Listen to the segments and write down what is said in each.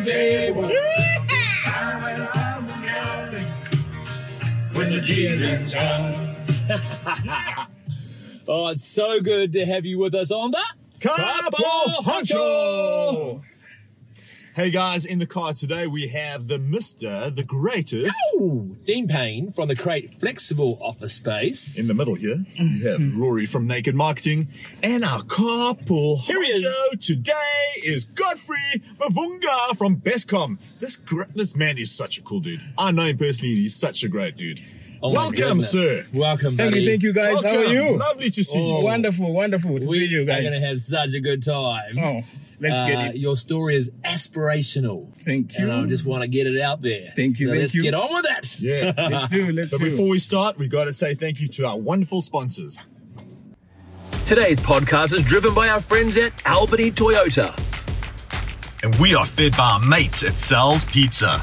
the table. Time and time counting when the dealing's done. Oh, it's so good to have you with us on the Couple Honcho. Hey guys, in the car today we have the Mister, the greatest. Ooh, Dean Payne from the Crate Flexible Office Space. In the middle here, we have mm-hmm. Rory from Naked Marketing, and our carpool Here he is. today is Godfrey Mavunga from Bestcom. This gr- this man is such a cool dude. I know him personally, and he's such a great dude. Oh Welcome, sir. Welcome, Thank you, thank you guys. How are you? Lovely to see Oh. you. Wonderful, wonderful to We see you are going to have such a good time. oh, let's Uh, get it. Your story is aspirational. Thank you. And I just want to get it out there. Thank you, So thank let's you. get on with it. Yeah. Let's do, let's But do. before we start, we've got to say thank you to our wonderful sponsors. Today's podcast is driven by our friends at Albany Toyota. And we are fed by our mates at Sal's Pizza.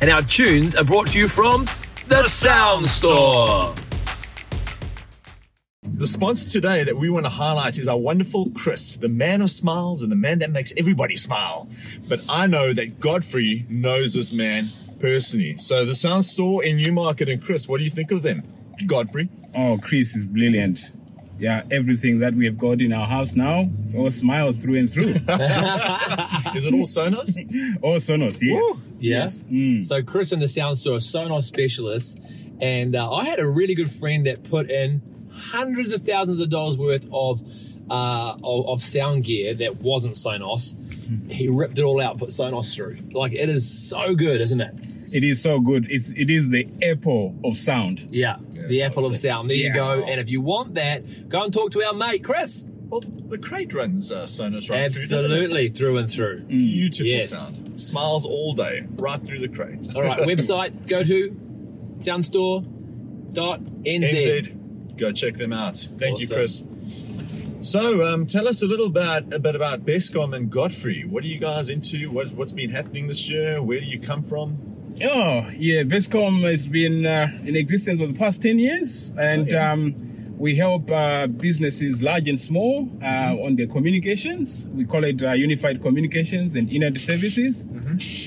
And our tunes are brought to you from The Sound Store. The sponsor today that we want to highlight is our wonderful Chris, the man of smiles and the man that makes everybody smile. But I know that Godfrey knows this man personally. So the Sound Store in Newmarket and Chris, what do you think of them? Godfrey? oh, Chris is brilliant. Yeah, everything that we have got in our house now, it's all smiles through and through. Is it all Sonos? all Sonos, yes. Yeah. Yes. Mm. So Chris and the sound store, Sonos specialist, and uh, I had a really good friend that put in hundreds of thousands of dollars worth of uh, of, of sound gear that wasn't Sonos. He ripped it all out, put Sonos through. Like it is so good, isn't it? It is so good. It's it is the apple of sound. Yeah, the apple of sound. There you go. And if you want that, go and talk to our mate Chris. Well, the crate runs uh, Sonos right through. Absolutely, through and through. Beautiful Yes. sound. Smiles all day, right through the crate. All right, website go to soundstore.nz. NZ. Go check them out. Thank you, Chris. So, um, tell us a little about a bit about Bestcom and Godfrey. What are you guys into? What, what's been happening this year? Where do you come from? Oh, yeah, Bestcom has been uh, in existence for the past 10 years, and yeah. um, we help uh, businesses large and small uh, on their communications. We call it uh, Unified Communications and Internet Services,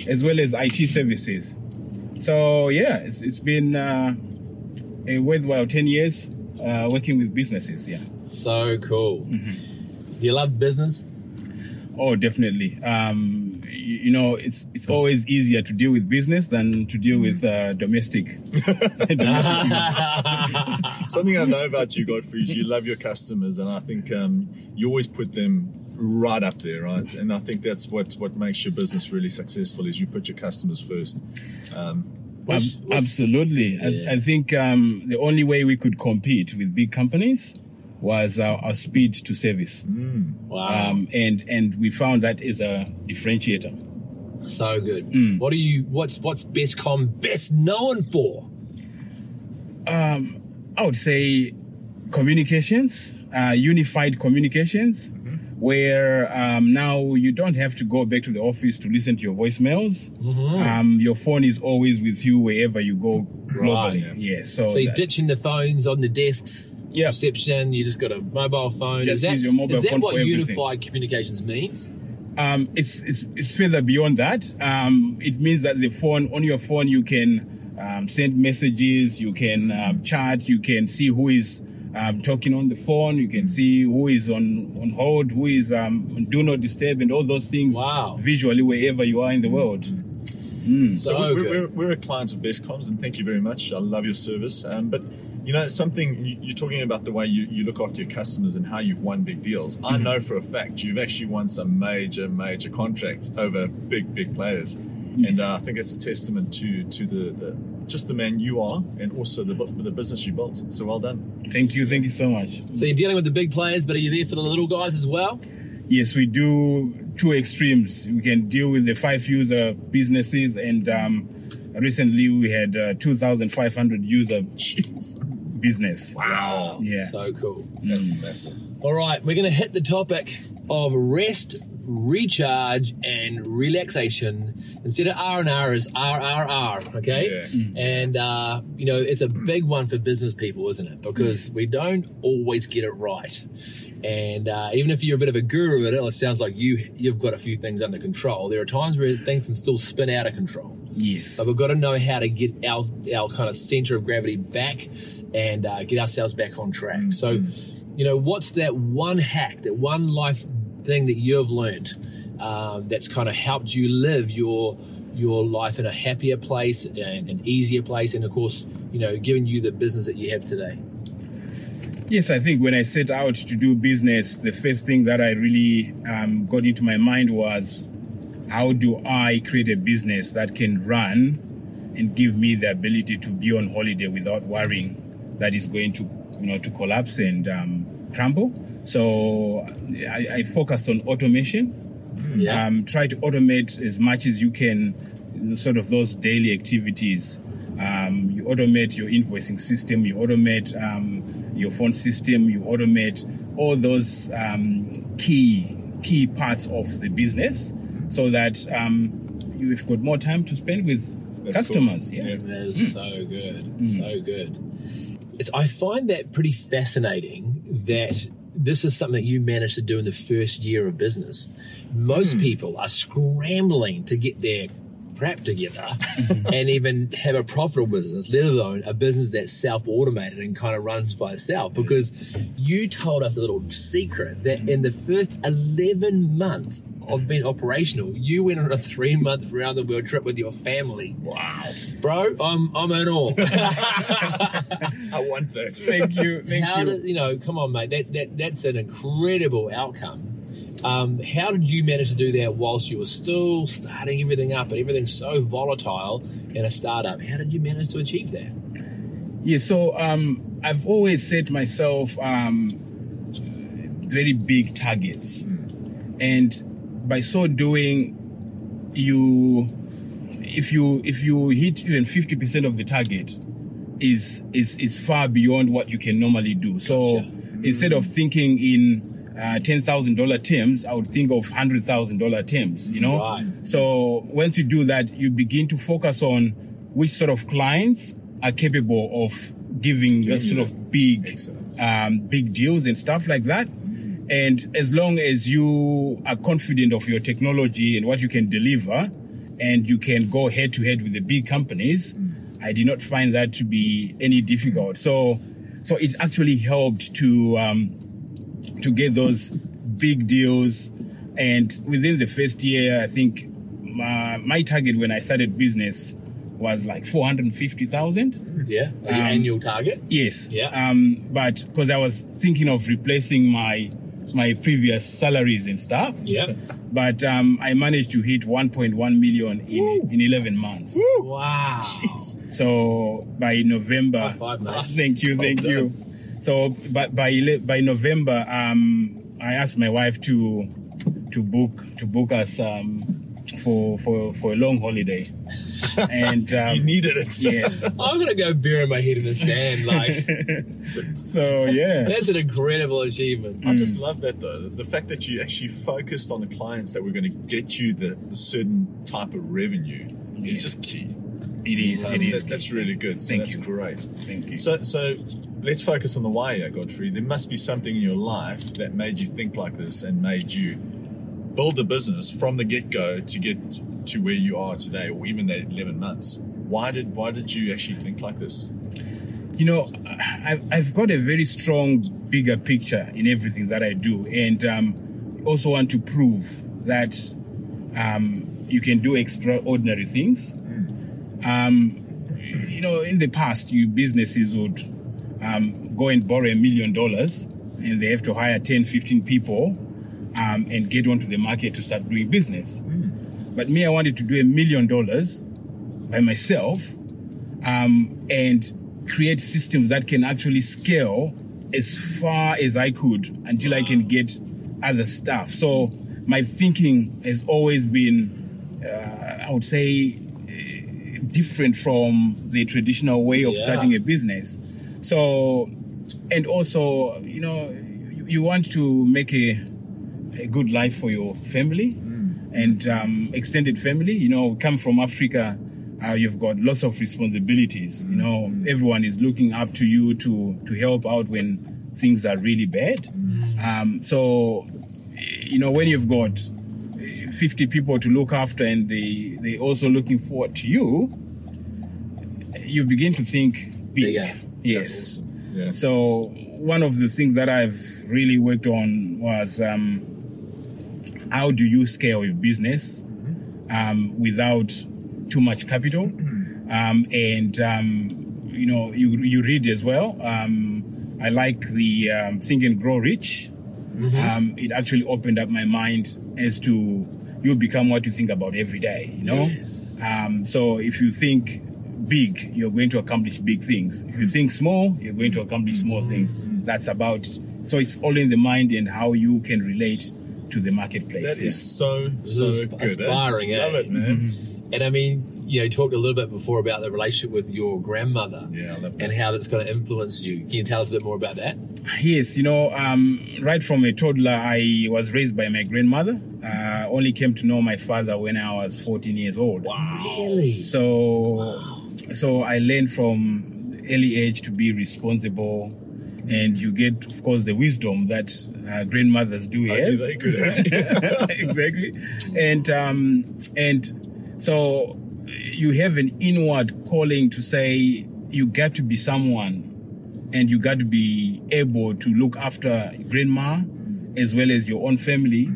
as well as IT services. So, yeah, it's, it's been uh, a worthwhile 10 years uh, working with businesses, yeah. So cool. Mm-hmm. Do you love business? Oh, definitely. Um, you, you know, it's it's always easier to deal with business than to deal with uh, domestic. domestic Something I know about you, Godfrey, is you love your customers, and I think um, you always put them right up there, right? And I think that's what what makes your business really successful is you put your customers first. Um, What's- Ab- what's- absolutely. Yeah. I, I think um, the only way we could compete with big companies was our, our speed to service, Wow, um, and and we found that is a differentiator. so good. Mm. What are you? What's what's Bestcom best known for? Um, I would say communications, uh, unified communications, where um, now you don't have to go back to the office to listen to your voicemails. Um, your phone is always with you wherever you go globally. Right. Yeah, so, So you're that- ditching the phones on the desks, Yeah. reception. You just got a mobile phone. Just is that, use your mobile is that phone what unified communications means? um, it's, it's it's further beyond that. Um, it means that the phone on your phone you can um, send messages, you can um, chat, you can see who is um, talking on the phone, you can see who is on on hold, who is um, on do not disturb, and all those things Wow. visually wherever you are in the world. So So we're, we're, we're a client of Bestcoms, and thank you very much. I love your service. Um, but you know, something you- you're talking about the way you, you look after your customers and how you've won big deals. I know for a fact you've actually won some major, major contracts over big, big players, and uh, I think it's a testament to to the, the just the man you are, and also the the business you built. So well done. Thank you, thank you so much. So you're dealing with the big players, but are you there for the little guys as well? Yes, we do two extremes. We can deal with the five user businesses, and um, recently we had uh, 2,500 user Jeez, business. Wow. Yeah. So cool. that's massive. All right, we're going to hit the topic of rest, recharge, and relaxation. Instead of R and R is RRR, okay? Yeah. And uh, you know, it's a big one for business people, isn't it? Because we don't always get it right. And uh, even if you're a bit of a guru at it, it sounds like you you've got a few things under control. There are times where things can still spin out of control. Yes. But we've got to know how to get our our kind of center of gravity back and uh, get ourselves back on track. So, you know, what's that one hack, that one life thing that you've learned um, that's kind of helped you live your your life in a happier place and an easier place, and of course, you know, giving you the business that you have today. Yes, I think when I set out to do business, the first thing that I really um, got into my mind was how do I create a business that can run and give me the ability to be on holiday without worrying that it's going to, you know, to collapse and um, crumble. So I, I focused on automation. Yeah. Um, try to automate as much as you can, sort of those daily activities. Um, you automate your invoicing system, you automate um, your phone system, you automate all those um, key key parts of the business, so that um, you've got more time to spend with That's cool. customers. Yeah. Yeah. That is so good. So good. It's, I find that pretty fascinating that this is something that you managed to do in the first year of business. Most hmm. people are scrambling to get their crap together and even have a profitable business, let alone a business that's self automated and kind of runs by itself. Because you told us a little secret that in the first 11 months of being operational, you went on a three month round the world trip with your family. Wow. Bro, I'm, I'm in awe. I want that. Thank you. Thank how you. did you know? Come on, mate. That, that that's an incredible outcome. Um, how did you manage to do that whilst you were still starting everything up and everything's so volatile in a startup? How did you manage to achieve that? Yeah, so um, I've always set myself um, very big targets, and by so doing, you, if you if you hit even fifty percent of the target, is is is far beyond what you can normally do. So Gotcha. instead of thinking in uh, ten thousand dollar terms, I would think of hundred thousand dollar terms. You know, Right. so once you do that, you begin to focus on which sort of clients are capable of giving you sort of big, um, big deals and stuff like that. And as long as you are confident of your technology and what you can deliver, and you can go head to head with the big companies, I did not find that to be any difficult. So, so it actually helped to um, to get those big deals. And within the first year, I think my, my target when I started business was like 450,000. Yeah, your Um, annual target. Yes. Yeah. Um, but because I was thinking of replacing my my previous salaries and stuff. Yeah. But um, I managed to hit 1.1 million in, in 11 months. Wow. So by November, five, mate. thank you, thank Well you. So by by by November, um, I asked my wife to to book to book us um, for for for a long holiday, and um, You needed it. yes. I'm gonna go bury my head in the sand. Like So yeah, that's an incredible achievement. I just love that though. The fact that you actually focused on the clients that were going to get you the, the certain type of revenue is just key. it is. Um, It is. that- that's really good. So Thank that's you. great. Thank you. So, so let's focus on the why here, Godfrey. There must be something in your life that made you think like this and made you build a business from the get go to get to where you are today, or even that eleven months. Why did Why did you actually think like this? you know, I've, I've got a very strong, bigger picture in everything that I do, and um, also want to prove that um, you can do extraordinary things. Um, you know, in the past, you businesses would um, go and borrow a million dollars, and they have to hire 10, 15 people um, and get onto the market to start doing business. But me, I wanted to do a million dollars by myself um, and create systems that can actually scale as far as I could until I can get other stuff. So my thinking has always been, uh, I would say, different from the traditional way of Yeah. starting a business. So, and also, you know, you, you want to make a, a good life for your family and um, extended family. You know, come from Africa, uh, you've got lots of responsibilities. You know, everyone is looking up to you to to help out when things are really bad. Um, so, you know, when you've got 50 people to look after and they, they also looking forward to you, you begin to think big. Bigger. Yes. Yeah. So one of the things that I've really worked on was um, how do you scale your business um, without too much capital, um, and um, you know you you read as well. Um, I like the um, Think and Grow Rich. Um, it actually opened up my mind as to you become what you think about every day. You know. Yes. Um, so if you think big, you're going to accomplish big things. If you think small, you're going to accomplish small things. That's about. So it's all in the mind and how you can relate to the marketplace. That is so This so is good. aspiring, eh? eh? Love it, man. And I mean, you know, you talked a little bit before about the relationship with your grandmother Yeah, I love that. and how that's going to influence you. Can you tell us a bit more about that? Yes, you know, um, right from a toddler, I was raised by my grandmother. Uh, only came to know my father when I was 14 years old. Wow. Really? So, so I learned from early age to be responsible, and you get, of course, the wisdom that uh, grandmothers do have. knew they could have. exactly, and um, and so you have an inward calling to say you got to be someone, and you got to be able to look after grandma, as well as your own family,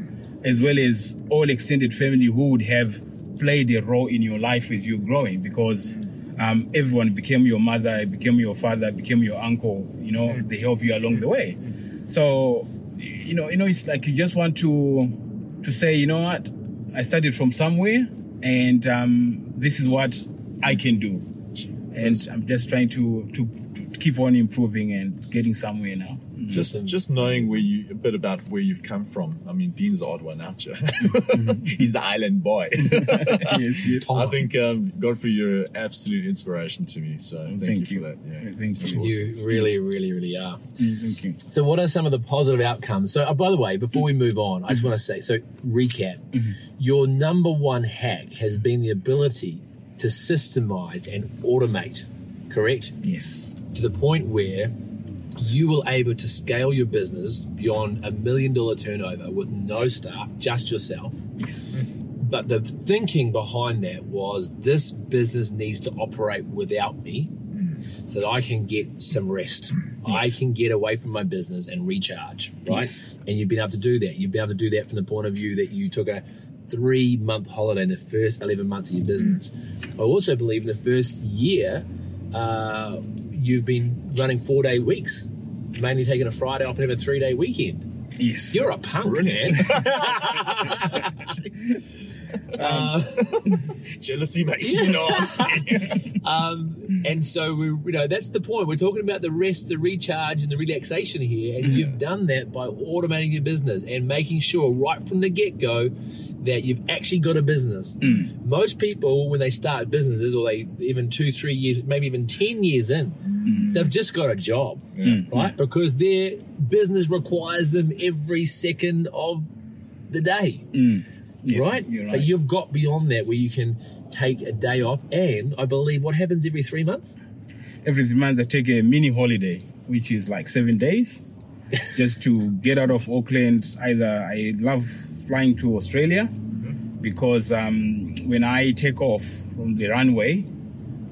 as well as all extended family who would have played a role in your life as you're growing, because. Um, everyone became your mother, became your father, became your uncle. You know, they help you along the way. So, you know, you know, it's like you just want to to say, you know what, I started from somewhere, and um, this is what I can do, and I'm just trying to to, to keep on improving and getting somewhere now. Just just knowing where you a bit about where you've come from. I mean, Dean's the odd one out here. He's the island boy. yes, yes. I think um, Godfrey, you're an absolute inspiration to me. So thank, Thank you you. for that. Yeah. Thank you. awesome. You really, really, really are. Mm, Thank you. So, what are some of the positive outcomes? So, uh, by the way, before we move on, I just want to say so, recap your number one hack has been the ability to systemize and automate, correct? Yes. To the point where you will able to scale your business beyond a million dollar turnover with no staff, just yourself. Yes. But the thinking behind that was this business needs to operate without me mm. so that I can get some rest. Mm. I can get away from my business and recharge, right? Yes. And you've been able to do that. You've been able to do that from the point of view that you took a three month holiday in the first 11 months of your business. Mm. I also believe in the first year, uh, you've been running four day weeks, mainly taking a Friday off and having a three day weekend. Yes. You're a punk, Brilliant. man. uh, Jealousy makes you know. Um, and so we, you know, that's the point. We're talking about the rest, the recharge, and the relaxation here, and you've done that by automating your business and making sure right from the get go that you've actually got a business. Most people, when they start businesses, or they even two, three years, maybe even ten years in, they've just got a job, right? Because their business requires them every second of the day Yes, right? You're But right. you've got beyond that where you can take a day off, and I believe what happens every three months. Every three months, I take a mini holiday, which is like seven days, just to get out of Auckland. Either I love flying to Australia because um, when I take off from the runway,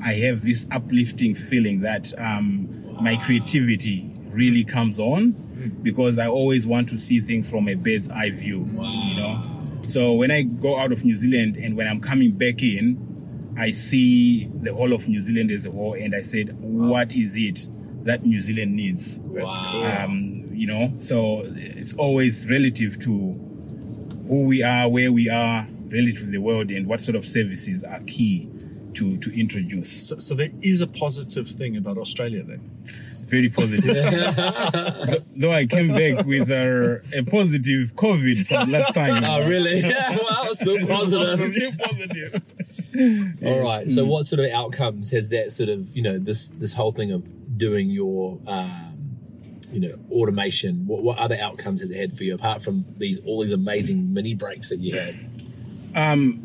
I have this uplifting feeling that um, my creativity really comes on because I always want to see things from a bird's eye view. You know, so when I go out of New Zealand and when I'm coming back in, I see the whole of New Zealand as a whole, and I said, what is it that New Zealand needs? That's Wow. cool. Um, you know, so it's always relative to who we are, where we are, relative to the world, and what sort of services are key to to introduce. So, so there is a positive thing about Australia then. Very positive. Though I came back with a, a positive COVID some last time. Oh, really? well, I was still positive. Still positive. All right. So, what sort of outcomes has that sort of you know this this whole thing of doing your um, you know automation? What, what other outcomes has it had for you apart from these all these amazing mini breaks that you had? Um,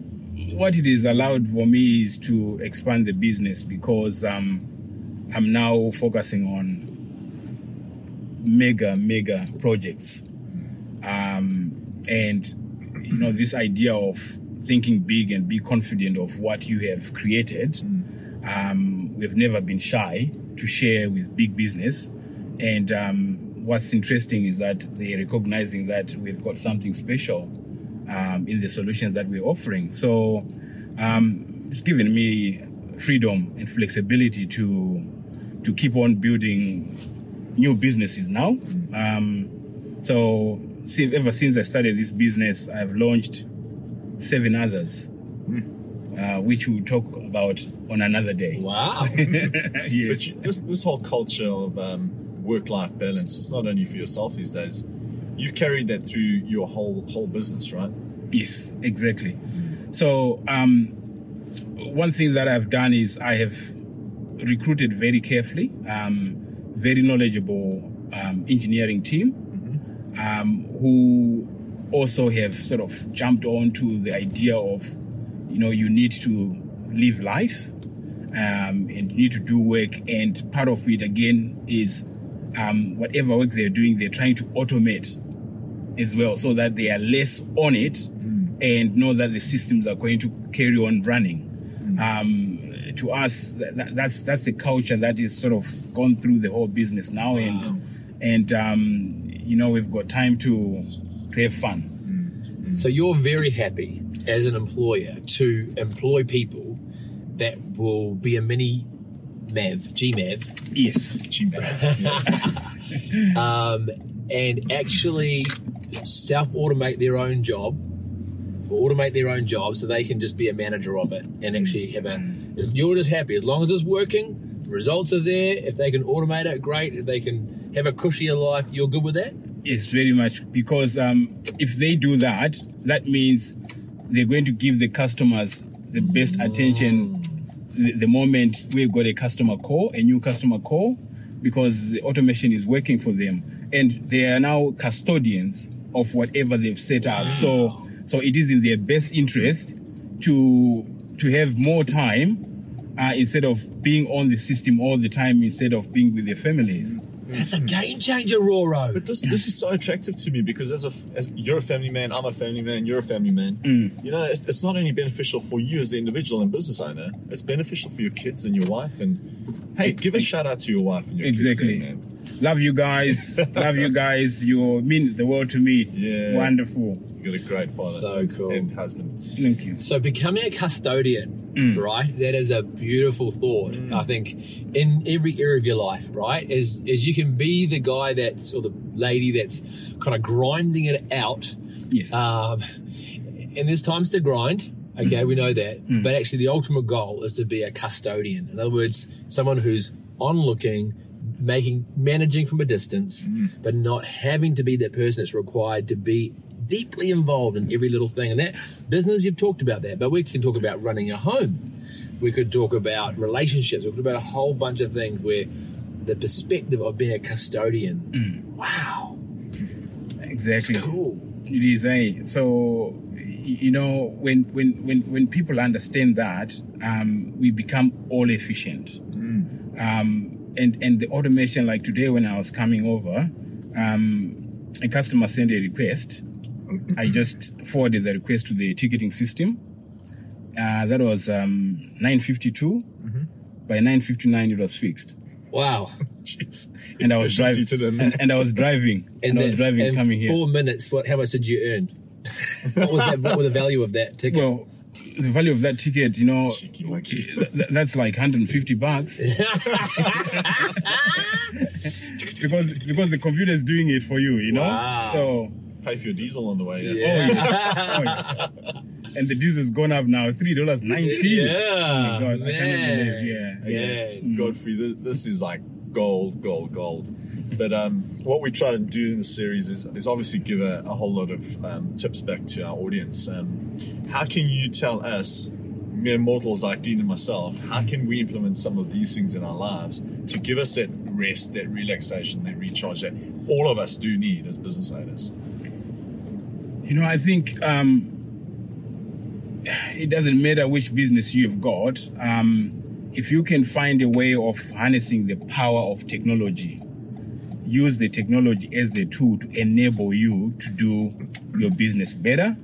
what it has allowed for me is to expand the business because um, I'm now focusing on mega, mega projects. Um, and, you know, this idea of thinking big and be confident of what you have created, um, we've never been shy to share with big business. And um, what's interesting is that they're recognizing that we've got something special um, in the solutions that we're offering. So um, it's given me freedom and flexibility to to keep on building new businesses now. Um, so see, ever since I started this business, I've launched seven others, uh, which we'll talk about on another day. Wow. But yes. you, this this whole culture of um, work life balance, it's not only for yourself these days. You carried that through your whole whole business, right? Yes, exactly. So, um, one thing that I've done is I have recruited very carefully, um, very knowledgeable um, engineering team um, who also have sort of jumped on to the idea of, you know, you need to live life um, and you need to do work. And part of it, again, is um, whatever work they're doing, they're trying to automate as well so that they are less on it and know that the systems are going to carry on running. Um, to us, that, that- that's that's a culture that is sort of gone through the whole business now, and and um, you know we've got time to to have fun. so you're very happy as an employer to employ people that will be a mini MAV, GMAV, Yes, um, and actually self automate their own job or automate their own job so they can just be a manager of it and actually have a you're just happy. As long as it's working results are there if they can automate it great. If they can have a cushier life you're good with that? Yes, very much. Because um, if they do that, that means they're going to give the customers the best attention the, the moment we've got a customer call, a new customer call, because the automation is working for them, and they are now custodians of whatever they've set up. So, so it is in their best interest to to have more time uh, instead of being on the system all the time instead of being with their families. that's a game changer roro But this this is so attractive to me because as a as you're a family man, I'm a family man, you're a family man. Mm. You know, it, it's not only beneficial for you as the individual and business owner. It's beneficial for your kids and your wife. And hey, give a shout out to your wife and your Exactly. kids, man. Love you guys. Love you guys. You mean the world to me. Yeah. Wonderful. You got a great father So cool. and husband. Thank you. So becoming a custodian, mm. right? That is a beautiful thought. Mm. I think in every area of your life, right? Is is you can be the guy that's or the lady that's kind of grinding it out. Yes. Um, and there's times to grind. Okay, we know that. Mm. But actually, the ultimate goal is to be a custodian. In other words, someone who's onlooking, making, managing from a distance, but not having to be that person that's required to be deeply involved in every little thing. And that business, you've talked about that, but we can talk about running a home. We could talk about relationships. We could talk about a whole bunch of things where the perspective of being a custodian. Wow, exactly. cool. It is, eh? So, you know, when when when when people understand that, um, we become all efficient. Um, and and the automation, like today when I was coming over, um, a customer sent a request. I just forwarded the request to the ticketing system. Uh, that was um, 952. By 959, it was fixed. Wow. Jeez. and I was driving, to the and, and I was driving, and, I was driving in coming here. Four minutes. What? How much did you earn? what was that? What was the value of that ticket? Well, the value of that ticket, you know, Cheeky monkey. th- th- that's like 150 bucks because because the computer is doing it for you, you know. Wow. So, Pay for your diesel on the way. Yeah. Yeah. oh yes, oh yes. And the diesel's gone up now, three dollars nineteen. Yeah, Oh my god, I cannot man. believe. Yeah, Yeah. yes. Godfrey, this, this is like gold, gold, gold. But um, what we try to do in the series is, is obviously give a, a whole lot of um, tips back to our audience. Um, how can you tell us, mere mortals like Dean and myself, how can we implement some of these things in our lives to give us that rest, that relaxation, that recharge that all of us do need as business owners? You know, I think um, it doesn't matter which business you've got. Um, if you can find a way of harnessing the power of technology, use the technology as the tool to enable you to do your business better.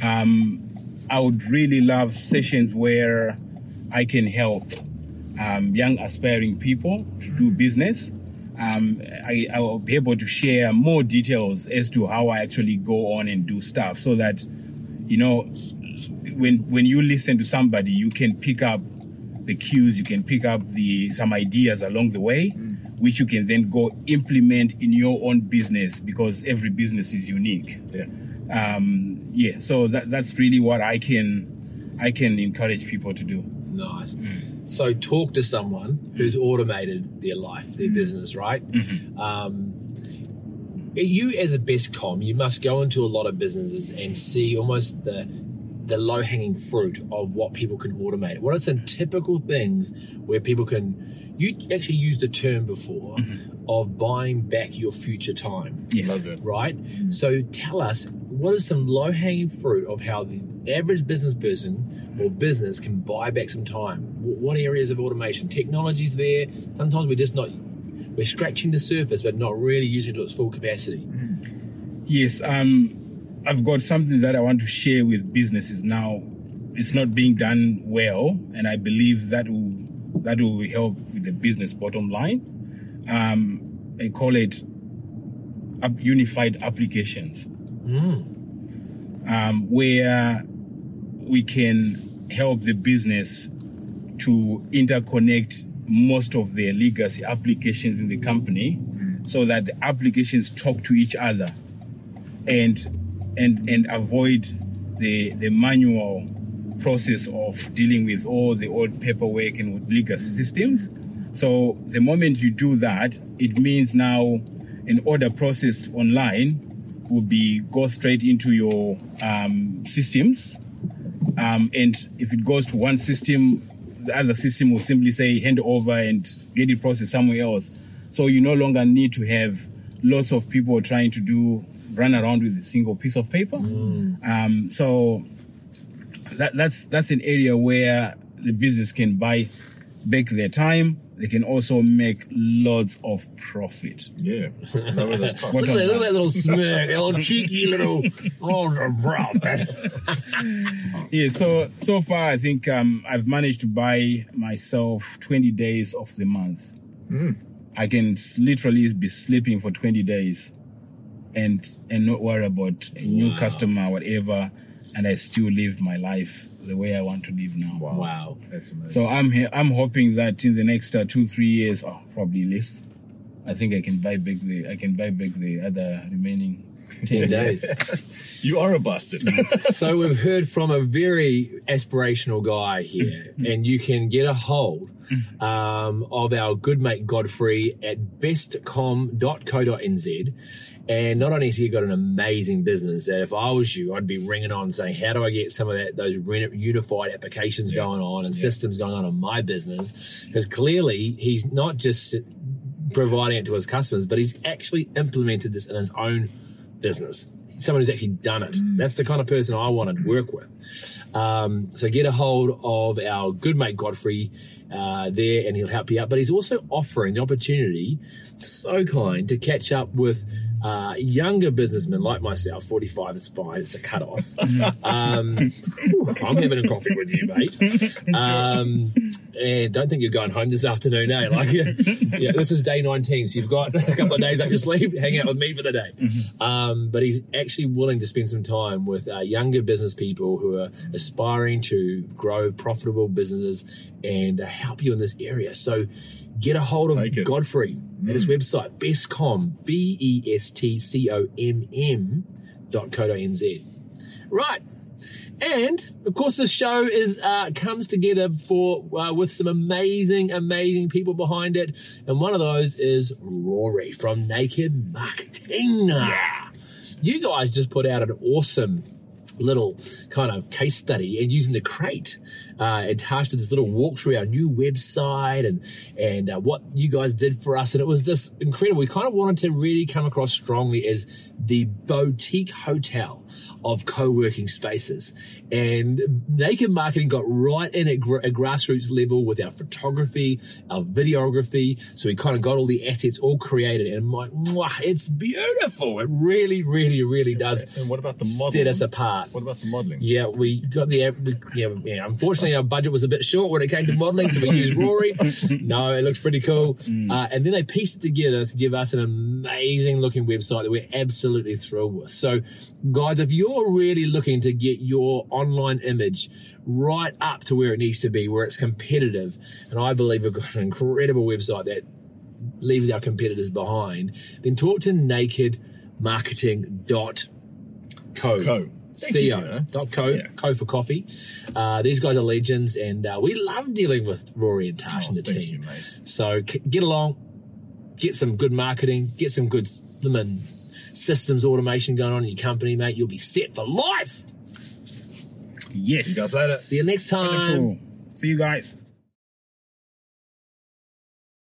Um, I would really love sessions where I can help um, young aspiring people to do business. Um, I, I will be able to share more details as to how I actually go on and do stuff so that, you know, when, when you listen to somebody, you can pick up the cues, you can pick up the, some ideas along the way, which you can then go implement in your own business because every business is unique Yeah. um, yeah so that, that's really what i can i can encourage people to do Nice. So talk to someone who's automated their life, their mm-hmm. business, right? Mm-hmm. Um, you as a best com, you must go into a lot of businesses and see almost the the low hanging fruit of what people can automate. What are some typical things where people can? You actually used a term before mm-hmm. of buying back your future time yes Love that. right? So tell us what is some low hanging fruit of how the average business person or business can buy back some time? What areas of automation? Technology's there. Sometimes we're just not. We're scratching the surface, but not really using it to its full capacity. yes um i've got something that i want to share with businesses now it's not being done well and i believe that will that will help with the business bottom line um i call it unified applications um, where we can help the business to interconnect most of their legacy applications in the company so that the applications talk to each other and and and avoid the the manual process of dealing with all the old paperwork and with legacy systems. So the moment you do that it means now an order processed online will be go straight into your um, systems um, and if it goes to one system, the other system will simply say hand over and get it processed somewhere else. So you no longer need to have lots of people trying to do run around with a single piece of paper. Um, so that, that's that's an area where the business can buy back their time. They can also make lots of profit. Yeah. Lower those costs. Look at, that, look at that little smirk, that little cheeky little. Oh, bro. Yeah, so so far I think um, I've managed to buy myself 20 days of the month. I can literally be sleeping for 20 days and and not worry about a new Wow. customer whatever, and I still live my life the way I want to live now. Wow. Wow. That's amazing. So I'm he- I'm hoping that in the next uh, two three years, or probably less, I think I can buy back the I can buy back the other remaining 10 days. you are a bastard. So we've heard from a very aspirational guy here, and you can get a hold um, of our good mate Godfrey at bestcom.co.nz. And not only has he got an amazing business that if I was you, I'd be ringing on saying, how do I get some of that those unified applications going on and systems going on in my business? Because clearly he's not just providing it to his customers, but he's actually implemented this in his own business. Someone who's actually done it. That's the kind of person I want to work with. Um, so get a hold of our good mate Godfrey uh, there, and he'll help you out. But he's also offering the opportunity, so kind, to catch up with uh, younger businessmen like myself. Forty-five is fine; it's a cut-off. um, whew, I'm having a coffee with you, mate. Um, and don't think you're going home this afternoon, eh? Like, yeah, this is day 19, so you've got a couple of days up your sleeve. Hang out with me for the day. Um, but he's actually willing to spend some time with uh, younger business people who are aspiring to grow profitable businesses and uh, help you in this area. So get a hold of it. Godfrey at his website, bestcom, B E S T C O M M dot co dot nz. Right. And of course, this show is uh, comes together for uh, with some amazing, amazing people behind it, and one of those is Rory from Naked Marketing. You guys just put out an awesome little kind of case study and using the crate uh, attached to this little walk through our new website and and uh, what you guys did for us and it was just incredible we kind of wanted to really come across strongly as the boutique hotel of co-working spaces. And Naked Marketing got right in at, gr- at grassroots level with our photography, our videography. So we kind of got all the assets all created and I'm like, "Mwah, it's beautiful. It really, really, really does And what about the modeling? set us apart. What about the modeling? Yeah, we got the we, yeah, yeah. Unfortunately, our budget was a bit short when it came to modelling, so we used Rory. No, it looks pretty cool. Uh, and then they pieced it together to give us an amazing looking website that we're absolutely thrilled with. So, guys, if you're really looking to get your online image right up to where it needs to be, where it's competitive, and I believe we've got an incredible website that leaves our competitors behind, then talk to nakedmarketing.co. Co. CO. Co, Yeah. co for coffee. Uh, these guys are legends, and uh, we love dealing with Rory and Tash Oh, and the thank team. you. So c- get along, get some good marketing, get some good systems automation going on in your company, mate. You'll be set for life. Yes. See you guys later. See you next time. Wonderful. See you guys.